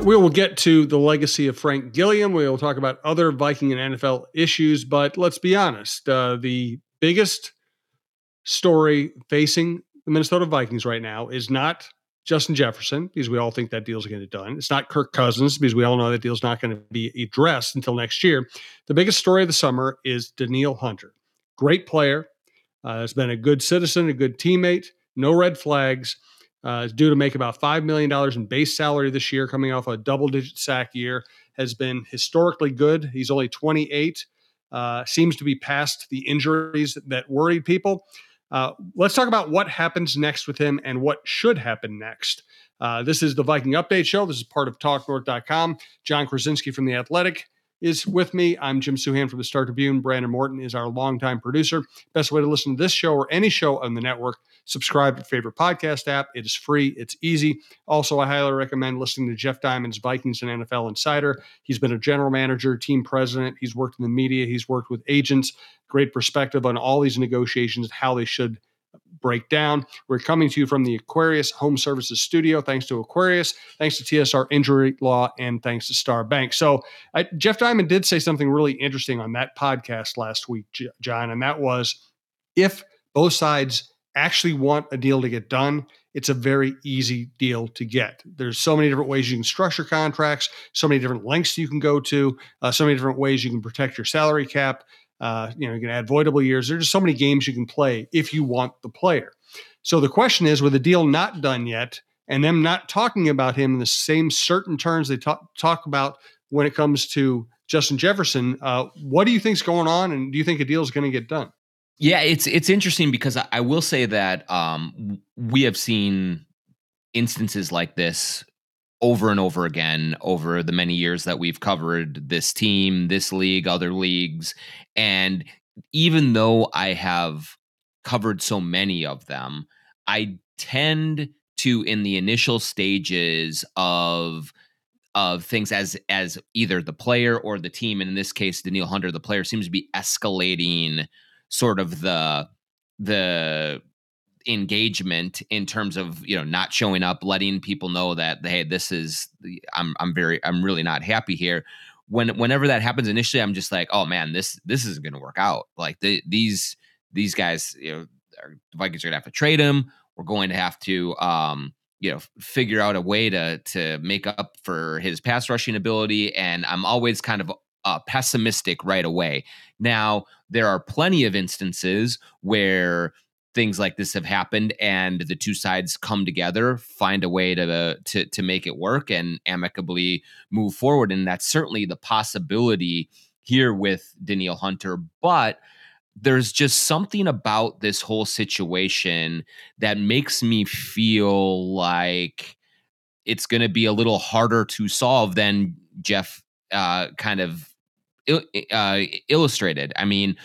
Uh, we will get to the legacy of Frank Gilliam. We will talk about other Viking and NFL issues, but let's be honest. Uh, the biggest story facing the Minnesota Vikings right now is not Justin Jefferson, because we all think that deal's going to get done. It's not Kirk Cousins, because we all know that deal's not going to be addressed until next year. The biggest story of the summer is Danielle Hunter. Great player, uh, has been a good citizen, a good teammate, no red flags. Uh, is due to make about $5 million in base salary this year, coming off a double digit sack year. Has been historically good. He's only 28. Uh, seems to be past the injuries that worried people. Uh, let's talk about what happens next with him and what should happen next. Uh, this is the Viking Update Show. This is part of TalkNorth.com. Jon Krawczynski from The Athletic is with me. I'm Jim Souhan from the Star Tribune. Brandon Morton is our longtime producer. Best way to listen to this show or any show on the network, subscribe to favorite podcast app. It is free, it's easy. Also, I highly recommend listening to Jeff Diamond's Vikings and NFL Insider. He's been a general manager, team president. He's worked in the media, he's worked with agents. Great perspective on all these negotiations, and how they should breakdown. We're coming to you from the Aquarius Home Services Studio. Thanks to Aquarius, thanks to TSR Injury Law, and thanks to Star Bank. So, I, Jeff Diamond did say something really interesting on that podcast last week, John, and that was if both sides actually want a deal to get done, it's a very easy deal to get. There's so many different ways you can structure contracts, so many different lengths you can go to, uh, so many different ways you can protect your salary cap. Uh, you know, you can add voidable years. There's just so many games you can play if you want the player. So the question is, with the deal not done yet, and them not talking about him in the same certain terms they talk talk about when it comes to Justin Jefferson, uh, what do you think's going on, and do you think a deal is going to get done? Yeah, it's it's interesting because I, I will say that um, we have seen instances like this over and over again over the many years that we've covered this team, this league, other leagues. And even though I have covered so many of them, I tend to in the initial stages of of things as as either the player or the team and in this case Danielle Hunter the player seems to be escalating sort of the the engagement in terms of you know not showing up letting people know that hey this is i'm i'm very i'm really not happy here. When whenever that happens initially i'm just like oh man this this isn't going to work out. Like the, these these guys you know the vikings are going to have to trade him we're going to have to um you know figure out a way to to make up for his pass rushing ability and i'm always kind of uh, pessimistic right away. Now there are plenty of instances where things like this have happened and the two sides come together find a way to to to make it work and amicably move forward and that's certainly the possibility here with Danielle Hunter but there's just something about this whole situation that makes me feel like it's going to be a little harder to solve than Jeff uh, kind of uh, illustrated. I mean,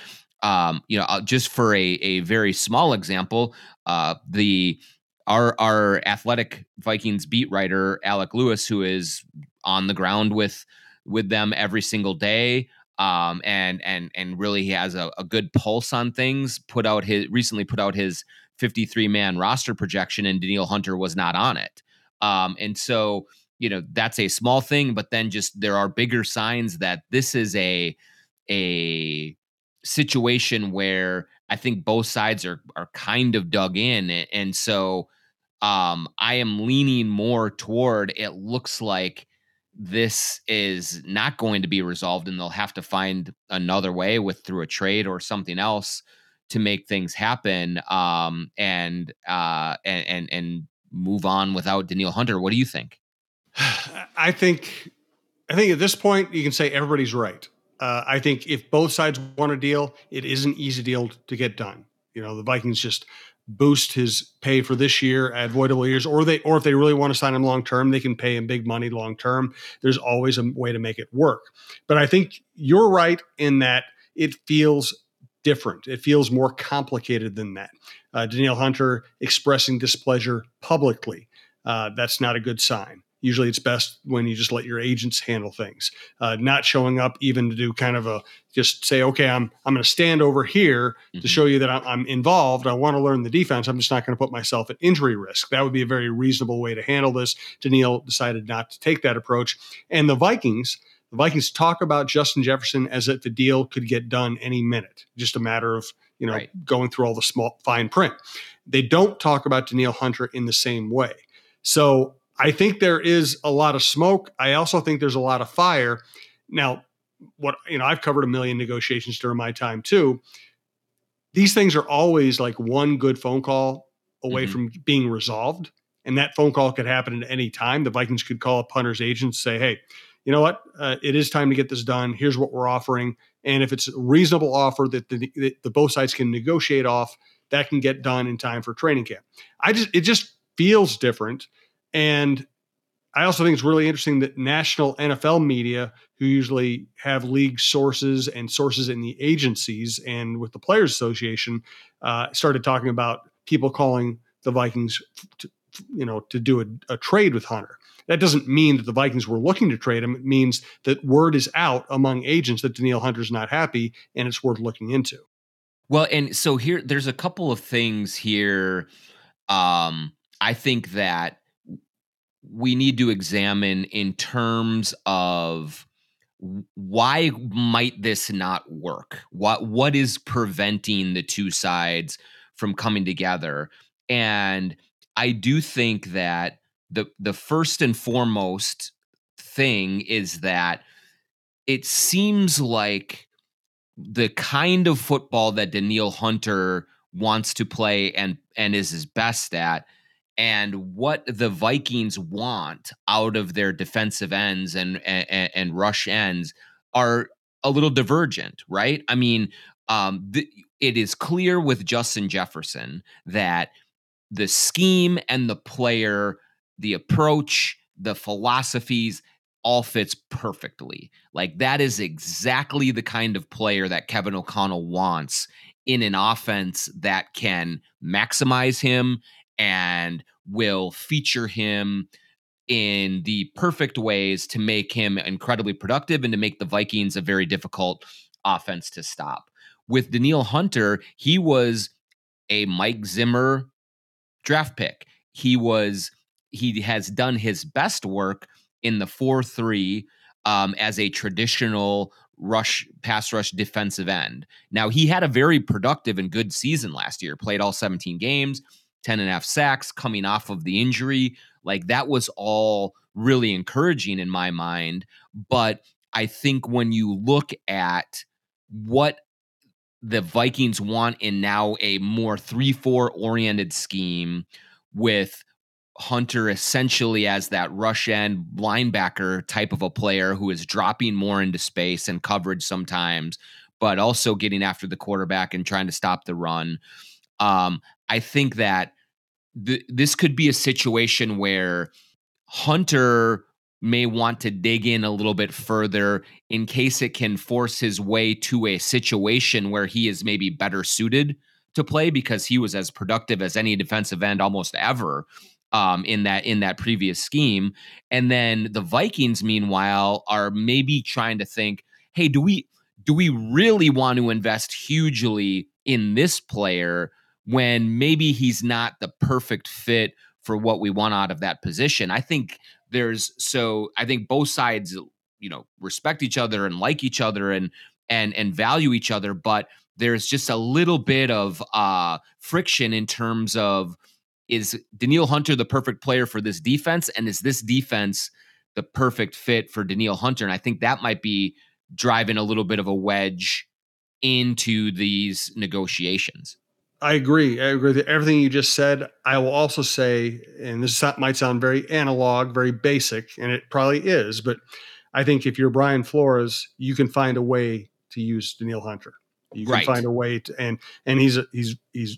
um, you know, uh, just for a a very small example, uh, the our our athletic Vikings beat writer Alec Lewis, who is on the ground with with them every single day, um, and and and really he has a, a good pulse on things. Put out his recently put out his 53 man roster projection, and Danielle Hunter was not on it. Um, and so you know that's a small thing, but then just there are bigger signs that this is a a situation where I think both sides are are kind of dug in, and so um, I am leaning more toward it looks like this is not going to be resolved, and they'll have to find another way with through a trade or something else to make things happen, um, and uh, and and and move on without Danielle Hunter. What do you think? I think I think at this point you can say everybody's right. Uh, I think if both sides want a deal, it is an easy deal to get done. You know, the Vikings just boost his pay for this year, add voidable years, or they or if they really want to sign him long term, they can pay him big money long term. There's always a way to make it work. But I think you're right in that it feels different. It feels more complicated than that. Uh, Hunter expressing displeasure publicly. Uh, that's not a good sign usually it's best when you just let your agents handle things, uh, not showing up even to do kind of a just say, okay, I'm I'm going to stand over here mm-hmm. to show you that I'm, I'm involved. I want to learn the defense. I'm just not going to put myself at injury risk. That would be a very reasonable way to handle this. Danielle decided not to take that approach, and the Vikings. The Vikings talk about Justin Jefferson as if the deal could get done any minute, just a matter of you know right. going through all the small fine print. They don't talk about Danielle Hunter in the same way. So I think there is a lot of smoke. I also think there's a lot of fire. Now, what you know, I've covered a million negotiations during my time too. These things are always like one good phone call away mm-hmm. from being resolved. And that phone call could happen at any time. The Vikings could call a Hunter's agent and say, hey, you know what? Uh, it is time to get this done. Here's what we're offering. And if it's a reasonable offer that the, that the both sides can negotiate off, that can get done in time for training camp. I just it just feels different. And I also think it's really interesting that national NFL media, who usually have league sources and sources in the agencies and with the Players Association, uh, started talking about people calling the Vikings, to, you know, to do a, a trade with Hunter. That doesn't mean that the Vikings were looking to trade him. It means that word is out among agents that Danielle Hunter's not happy, and it's worth looking into. Well, and so here, there's a couple of things here. Um, I think that we need to examine in terms of why might this not work? What what is preventing the two sides from coming together? And I do think that the the first and foremost thing is that it seems like the kind of football that Danielle Hunter wants to play and and is his best at and what the Vikings want out of their defensive ends and and, and rush ends are a little divergent, right? I mean, um, it is clear with Justin Jefferson that the scheme and the player, the approach, the philosophies, all fits perfectly. Like that is exactly the kind of player that Kevin O'Connell wants in an offense that can maximize him and will feature him in the perfect ways to make him incredibly productive and to make the Vikings a very difficult offense to stop. With Danielle Hunter, he was a Mike Zimmer draft pick. He was he has done his best work in the 4 3 um, as a traditional rush pass rush defensive end. Now he had a very productive and good season last year. Played all 17 games, 10 and a half sacks coming off of the injury. Like that was all really encouraging in my mind, but I think when you look at what the Vikings want in now a more 3-4 oriented scheme with Hunter essentially as that rush end linebacker type of a player who is dropping more into space and coverage sometimes, but also getting after the quarterback and trying to stop the run. Um, I think that th- this could be a situation where Hunter may want to dig in a little bit further in case it can force his way to a situation where he is maybe better suited to play because he was as productive as any defensive end almost ever um, in that in that previous scheme. And then the Vikings, meanwhile, are maybe trying to think, hey, do we do we really want to invest hugely in this player when maybe he's not the perfect fit for what we want out of that position? I think there's so I think both sides, you know, respect each other and like each other and and and value each other, but there's just a little bit of uh friction in terms of is Danielle Hunter the perfect player for this defense? And is this defense the perfect fit for Danielle Hunter? And I think that might be driving a little bit of a wedge into these negotiations. I agree. I agree with everything you just said. I will also say, and this might sound very analog, very basic, and it probably is, but I think if you're Brian Flores, you can find a way to use Danielle Hunter. You can right. find a way to, and and he's he's he's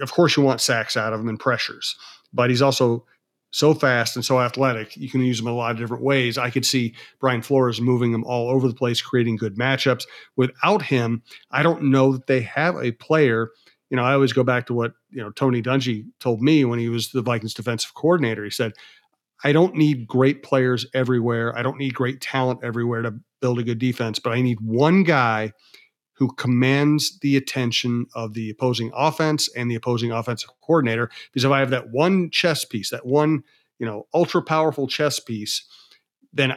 of course you want sacks out of him and pressures, but he's also so fast and so athletic. You can use him in a lot of different ways. I could see Brian Flores moving him all over the place, creating good matchups. Without him, I don't know that they have a player. You know, I always go back to what you know Tony Dungy told me when he was the Vikings defensive coordinator. He said, I don't need great players everywhere. I don't need great talent everywhere to build a good defense, but I need one guy who commands the attention of the opposing offense and the opposing offensive coordinator. Because if I have that one chess piece, that one, you know, ultra powerful chess piece, then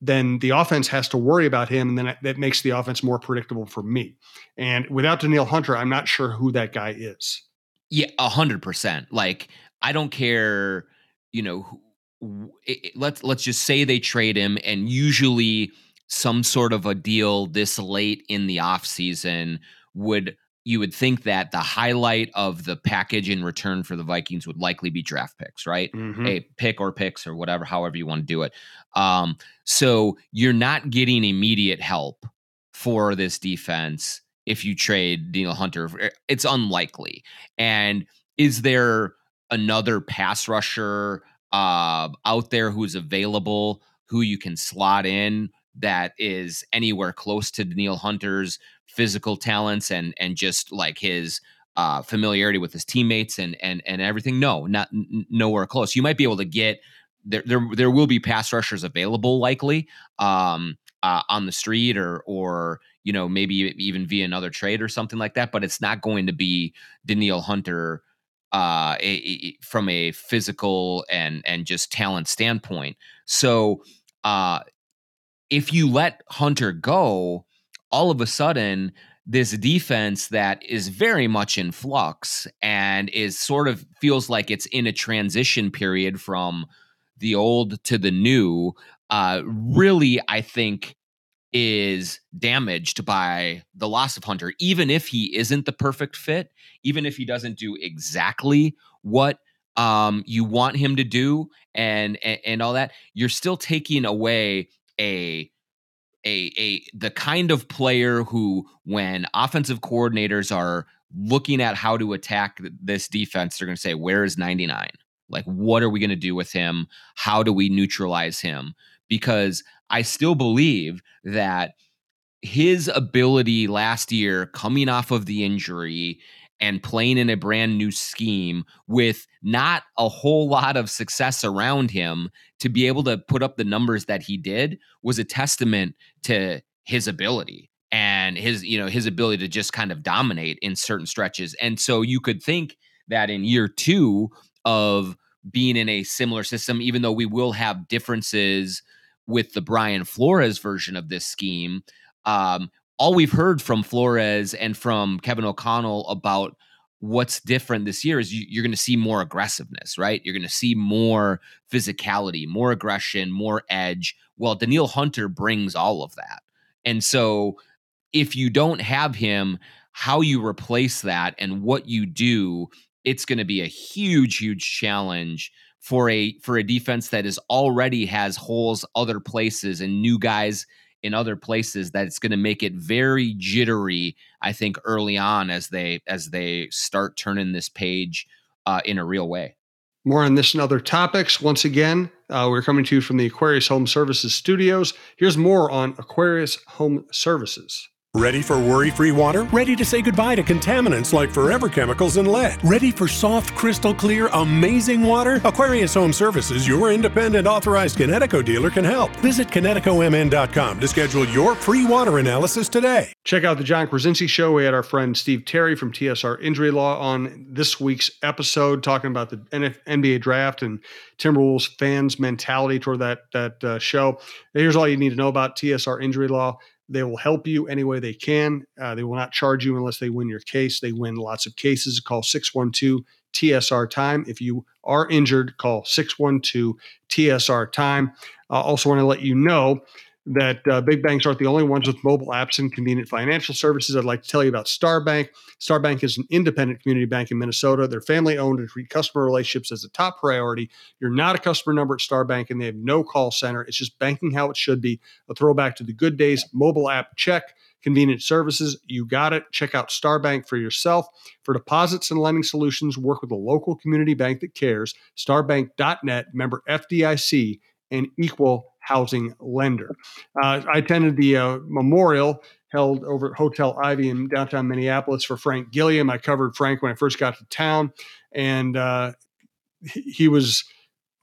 then the offense has to worry about him, and then that makes the offense more predictable for me. And without Danielle Hunter, I'm not sure who that guy is. Yeah, a hundred percent. Like I don't care, you know. It, it, let's let's just say they trade him, and usually some sort of a deal this late in the off season would you would think that the highlight of the package in return for the Vikings would likely be draft picks, right? Mm-hmm. A pick or picks or whatever, however you want to do it. Um, so you're not getting immediate help for this defense if you trade Danielle Hunter. Eh, it's unlikely. And is there another pass rusher uh, out there who's available who you can slot in that is anywhere close to Danielle Hunter's physical talents and and just like his uh, familiarity with his teammates and and and everything. No, not n- nowhere close. You might be able to get there. There, there will be pass rushers available, likely um, uh, on the street or or you know maybe even via another trade or something like that. But it's not going to be Danielle Hunter uh, a, a, from a physical and and just talent standpoint. So uh, if you let Hunter go, all of a sudden, this defense that is very much in flux and is sort of feels like it's in a transition period from the old to the new, uh, really, I think, is damaged by the loss of Hunter, even if he isn't the perfect fit, even if he doesn't do exactly what um, you want him to do and, and and all that, you're still taking away a a a the kind of player who when offensive coordinators are looking at how to attack this defense they're going to say where is 99 like what are we going to do with him? How do we neutralize him? Because i still believe that his ability last year coming off of the injury and playing in a brand new scheme with not a whole lot of success around him to be able to put up the numbers that he did was a testament to his ability and his you know his ability to just kind of dominate in certain stretches. And so you could think that in year 2 of being in a similar system even though we will have differences with the Brian Flores version of this scheme um, all we've heard from Flores and from Kevin O'Connell about what's different this year is you, are going to see more aggressiveness, right? You're going to see more physicality, more aggression, more edge. Well, Danielle Hunter brings all of that. And so if you don't have him, how you replace that and what you do, it's going to be a huge, huge challenge for a for a defense that is already has holes other places and new guys in other places that it's going to make it very jittery i think early on as they as they start turning this page uh, in a real way. More on this and other topics. Once again uh, we're coming to you from the aquarius home services studios. Here's more on aquarius home services Ready for worry free water? Ready to say goodbye to contaminants like forever chemicals and lead? Ready for soft, crystal clear, amazing water? Aquarius Home Services, your independent authorized Kinetico dealer, can help. Visit KineticoMN.com to schedule your free water analysis today. Check out the Jon Krawczynski Show. We had our friend Steve Terry from TSR Injury Law on this week's episode talking about the NBA draft and Timberwolves fans' mentality toward that, that uh, show. Here's all you need to know about TSR Injury Law. They will help you any way they can. Uh, they will not charge you unless they win your case. They win lots of cases. Call 612 TSR time. If you are injured, call 612 TSR time. I also want to let you know that uh, big banks aren't the only ones with mobile apps and convenient financial services. I'd like to tell you about StarBank. StarBank is an independent community bank in Minnesota. They're family owned and treat customer relationships as a top priority. You're not a customer number at StarBank, and they have no call center. It's just banking how it should be. A throwback to the good days. Mobile app check. Convenient services, you got it. Check out StarBank for yourself. For deposits and lending solutions, work with a local community bank that cares. StarBank.net, member FDIC, and equal housing lender. Uh, I attended the uh, memorial held over at Hotel Ivy in downtown Minneapolis for Frank Gilliam. I covered Frank when I first got to town, and uh, he was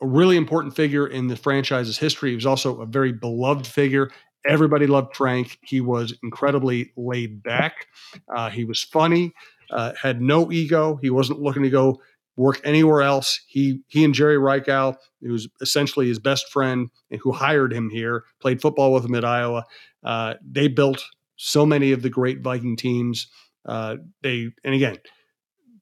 a really important figure in the franchise's history. He was also a very beloved figure. Everybody loved Frank. He was incredibly laid back. Uh, he was funny, uh, had no ego. He wasn't looking to go work anywhere else. He he and Jerry Reichow, who was essentially his best friend and who hired him here, played football with him at Iowa. Uh, they built so many of the great Viking teams. Uh, they and again,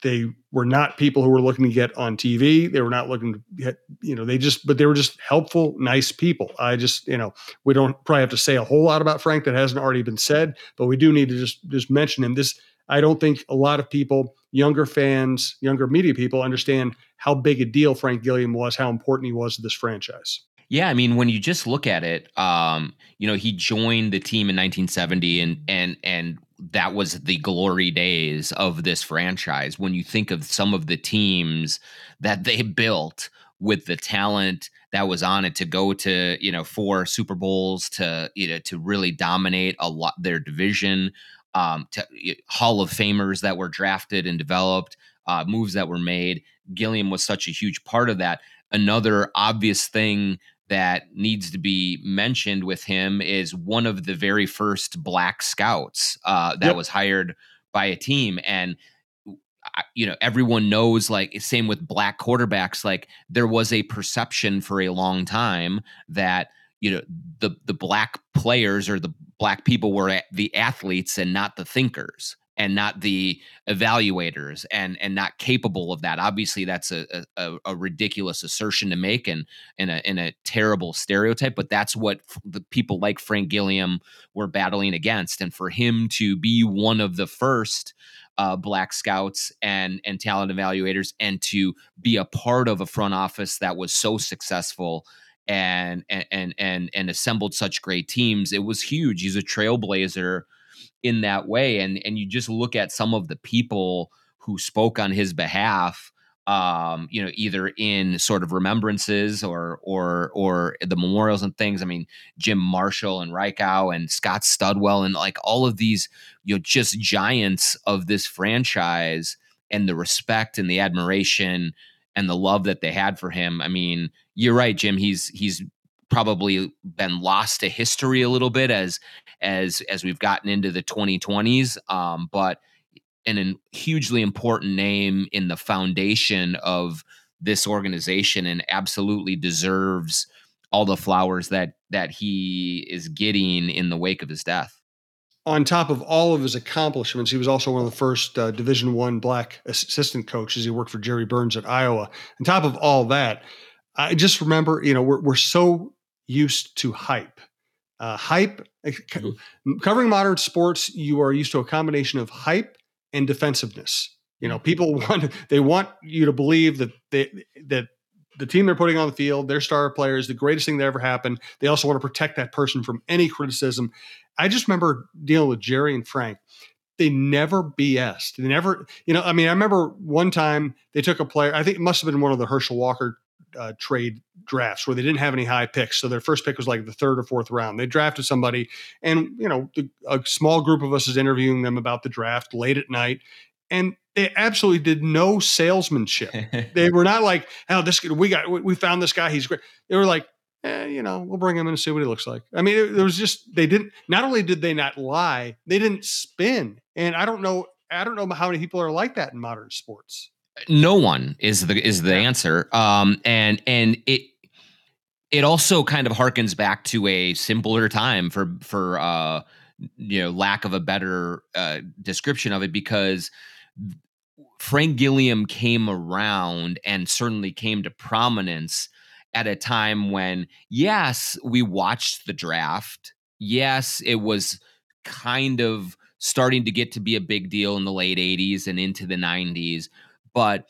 they were not people who were looking to get on TV. They were not looking to get, you know, they just, but they were just helpful, nice people. I just, you know, we don't probably have to say a whole lot about Frank that hasn't already been said, but we do need to just just mention him. This, I don't think a lot of people, younger fans, younger media people, understand how big a deal Frank Gilliam was, how important he was to this franchise. Yeah, I mean, when you just look at it, um, you know, he joined the team in 1970, and and and that was the glory days of this franchise. When you think of some of the teams that they built with the talent that was on it to go to you know four Super Bowls to you know to really dominate a lot their division, um, to Hall of Famers that were drafted and developed, uh, moves that were made. Gilliam was such a huge part of that. Another obvious thing that needs to be mentioned with him is one of the very first black scouts uh, that yep. was hired by a team and you know everyone knows like same with black quarterbacks like there was a perception for a long time that you know the the black players or the black people were the athletes and not the thinkers and not the evaluators and and not capable of that. Obviously that's a, a, a ridiculous assertion to make and in a in a terrible stereotype but that's what the people like frank gilliam were battling against. And for him to be one of the first uh, black scouts and and talent evaluators and to be a part of a front office that was so successful and and and and assembled such great teams it was huge he's a trailblazer in that way and and you just look at some of the people who spoke on his behalf um you know either in sort of remembrances or or or the memorials and things i mean jim marshall and reichow and scott studwell and like all of these you know just giants of this franchise and the respect and the admiration and the love that they had for him i mean you're right jim he's he's probably been lost to history a little bit as as as we've gotten into the 2020s um, but an, an hugely important name in the foundation of this organization and absolutely deserves all the flowers that that he is getting in the wake of his death on top of all of his accomplishments, he was also one of the first uh, Division One black assistant coaches. He worked for Jerry Burns at Iowa. On top of all that, I just remember, you know, we're we're so used to hype. Uh, hype, eh, mm-hmm. covering modern sports, you are used to a combination of hype and defensiveness. You know, mm-hmm. people want they want you to believe that they that the team they're putting on the field, their star player, is the greatest thing that ever happened. They also want to protect that person from any criticism. I just remember dealing with Jerry and Frank. They never BS'd. They never, you know, I mean, I remember one time they took a player, I think it must have been one of the Herschel Walker uh, trade drafts where they didn't have any high picks. So their first pick was like the third or fourth round. They drafted somebody, and you know, the, a small group of us is interviewing them about the draft late at night, and they absolutely did no salesmanship. they were not like, "Oh, this we got we found this guy. He's great." They were like, eh, you know, we'll bring him in and see what he looks like. I mean, it, it was just they didn't. Not only did they not lie, they didn't spin. And I don't know. I don't know how many people are like that in modern sports no one is the is the answer um and and it it also kind of harkens back to a simpler time for for uh you know lack of a better uh description of it because Frank Gilliam came around and certainly came to prominence at a time when yes we watched the draft yes it was kind of starting to get to be a big deal in the late 80s and into the 90s but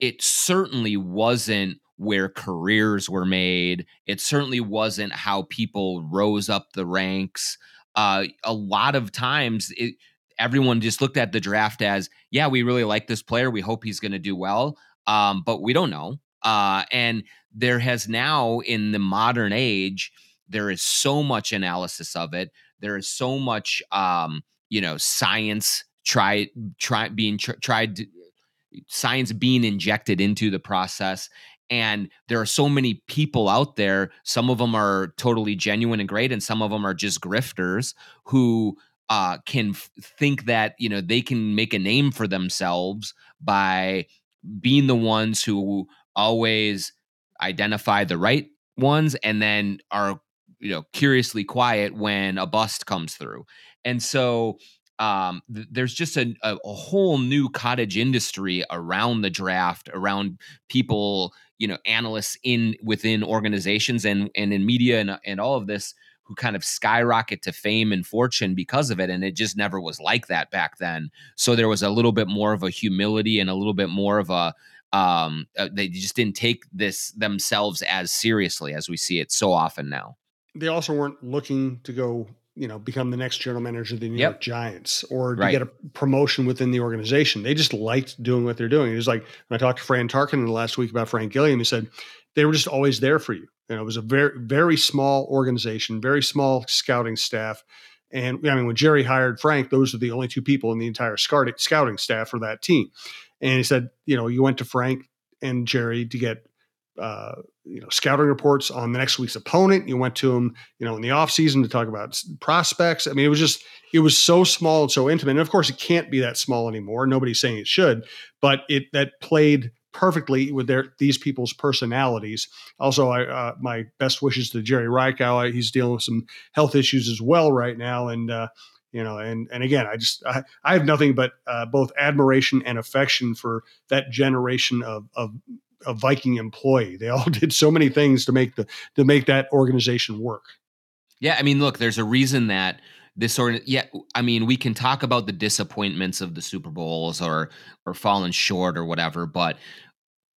it certainly wasn't where careers were made. It certainly wasn't how people rose up the ranks. Uh, a lot of times, it, everyone just looked at the draft as, yeah, we really like this player. We hope he's going to do well, um, but we don't know. Uh, and there has now, in the modern age, there is so much analysis of it. There is so much, um, you know, science try try being tr- tried to, science being injected into the process and there are so many people out there some of them are totally genuine and great and some of them are just grifters who uh, can f- think that you know they can make a name for themselves by being the ones who always identify the right ones and then are you know curiously quiet when a bust comes through and so um, th- there's just a, a, a, whole new cottage industry around the draft, around people, you know, analysts in within organizations and and in media and and all of this who kind of skyrocket to fame and fortune because of it, and it just never was like that back then. So there was a little bit more of a humility and a little bit more of a um, uh, they just didn't take this themselves as seriously as we see it so often now. They also weren't looking to go you know, become the next general manager of the New yep. York Giants or to right. get a promotion within the organization. They just liked doing what they're doing. It was like when I talked to Fran Tarkenton last week about Frank Gilliam, he said they were just always there for you. You know, it was a very, very small organization, very small scouting staff. And I mean, when Jerry hired Frank, those are the only two people in the entire scouting staff for that team. And he said, you know, you went to Frank and Jerry to get uh, you know scouting reports on the next week's opponent. You went to him, you know, in the offseason to talk about prospects. I mean, it was just it was so small and so intimate. And of course, it can't be that small anymore. Nobody's saying it should, but it that played perfectly with their these people's personalities. Also, I uh, my best wishes to Jerry Reichow. He's dealing with some health issues as well right now, and uh, you know, and and again, I just I, I have nothing but uh, both admiration and affection for that generation of of a Viking employee. They all did so many things to make the to make that organization work. Yeah, I mean, look, there's a reason that this of yeah, I mean, we can talk about the disappointments of the Super Bowls or or falling short or whatever, but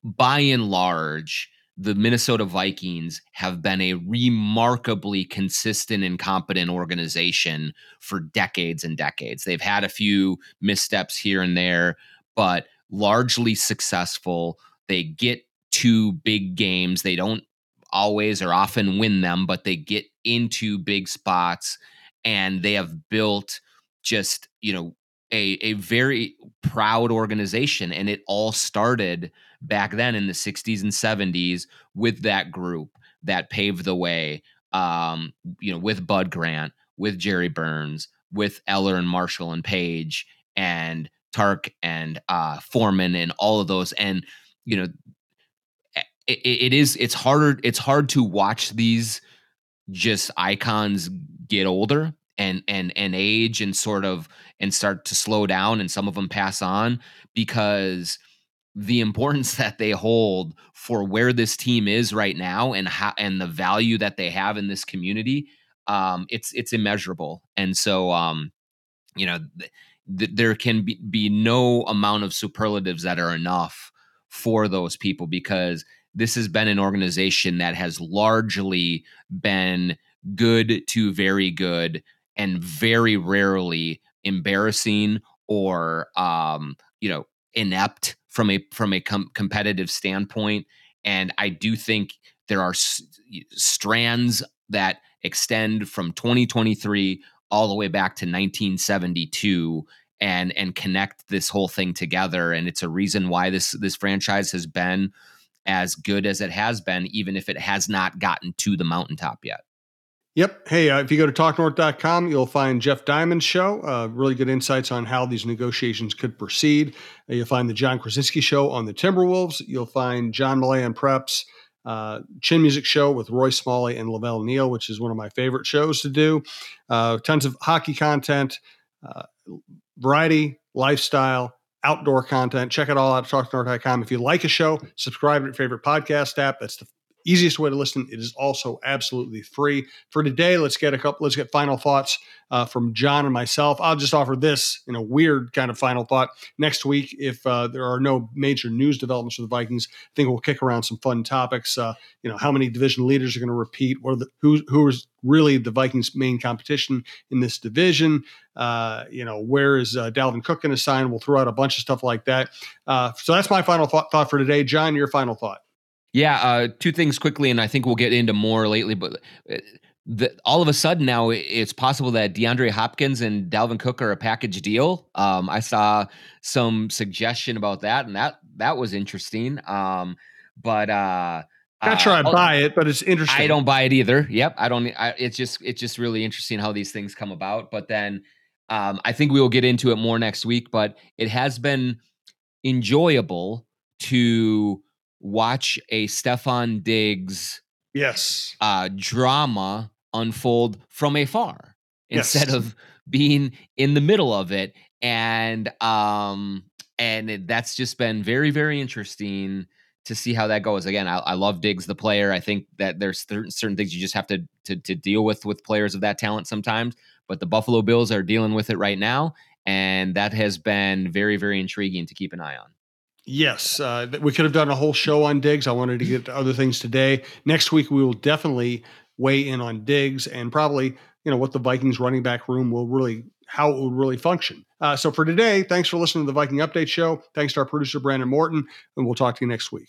by and large, the Minnesota Vikings have been a remarkably consistent and competent organization for decades and decades. They've had a few missteps here and there, but largely successful they get to big games. They don't always or often win them, but they get into big spots and they have built just, you know, a, a very proud organization. And it all started back then in the 60s and 70s with that group that paved the way, um, you know, with Bud Grant, with Jerry Burns, with Eller and Marshall and Page and Tark and uh, Foreman and all of those. And you know it, it is it's harder it's hard to watch these just icons get older and and and age and sort of and start to slow down and some of them pass on because the importance that they hold for where this team is right now and how and the value that they have in this community um it's it's immeasurable. And so um you know th- th- there can be, be no amount of superlatives that are enough for those people because this has been an organization that has largely been good to very good and very rarely embarrassing or um, you know inept from a from a com- competitive standpoint and i do think there are s- strands that extend from 2023 all the way back to 1972 and and connect this whole thing together and it's a reason why this this franchise has been as good as it has been even if it has not gotten to the mountaintop yet Yep. Hey, uh, if you go to talknorth.com, you'll find Jeff Diamond's show. Uh, really good insights on how these negotiations could proceed. Uh, you'll find the Jon Krawczynski show on the Timberwolves. You'll find John and Preps uh, Chin Music Show with Roy Smalley and La Velle Neal, which is one of my favorite shows to do. Uh, tons of hockey content. Uh, variety, lifestyle, outdoor content. Check it all out at talknorth.com. If you like a show, subscribe to your favorite podcast app. That's the easiest way to listen. It is also absolutely free. For today, let's get a couple. Let's get final thoughts uh, from John and myself. I'll just offer this in a weird kind of final thought. Next week, if uh, there are no major news developments for the Vikings, I think we'll kick around some fun topics. Uh, you know, how many division leaders are going to repeat? What are the who who is really the Vikings' main competition in this division? Uh, you know, where is uh, Dalvin Cook going to sign? We'll throw out a bunch of stuff like that. Uh, so that's my final thought, thought for today. John, your final thought. Yeah, uh, two things quickly, and I think we'll get into more lately. But uh, the, all of a sudden now, it's possible that DeAndre Hopkins and Dalvin Cook are a package deal. Um, I saw some suggestion about that, and that that was interesting. Um, but uh not sure I uh, buy it, but it's interesting. I don't buy it either. Yep, I don't. I, it's just it's just really interesting how these things come about. But then um, I think we will get into it more next week. But it has been enjoyable to watch a Stefon Diggs yes. uh, drama unfold from afar Yes. instead of being in the middle of it. And um and it- that's just been very very interesting to see how that goes. Again I, I love diggs the player. I think that there's certain, certain things you just have to, to to deal with with players of that talent sometimes. But the buffalo bills are dealing with it right now and that has been very very intriguing to keep an eye on Yes, uh, we could have done a whole show on Diggs. I wanted to get to other things today. Next week, we will definitely weigh in on Diggs and probably you know what the Vikings running back room will really how it will really function. Uh, so for today, thanks for listening to the Viking Update Show. Thanks to our producer Brandon Morton, and we'll talk to you next week.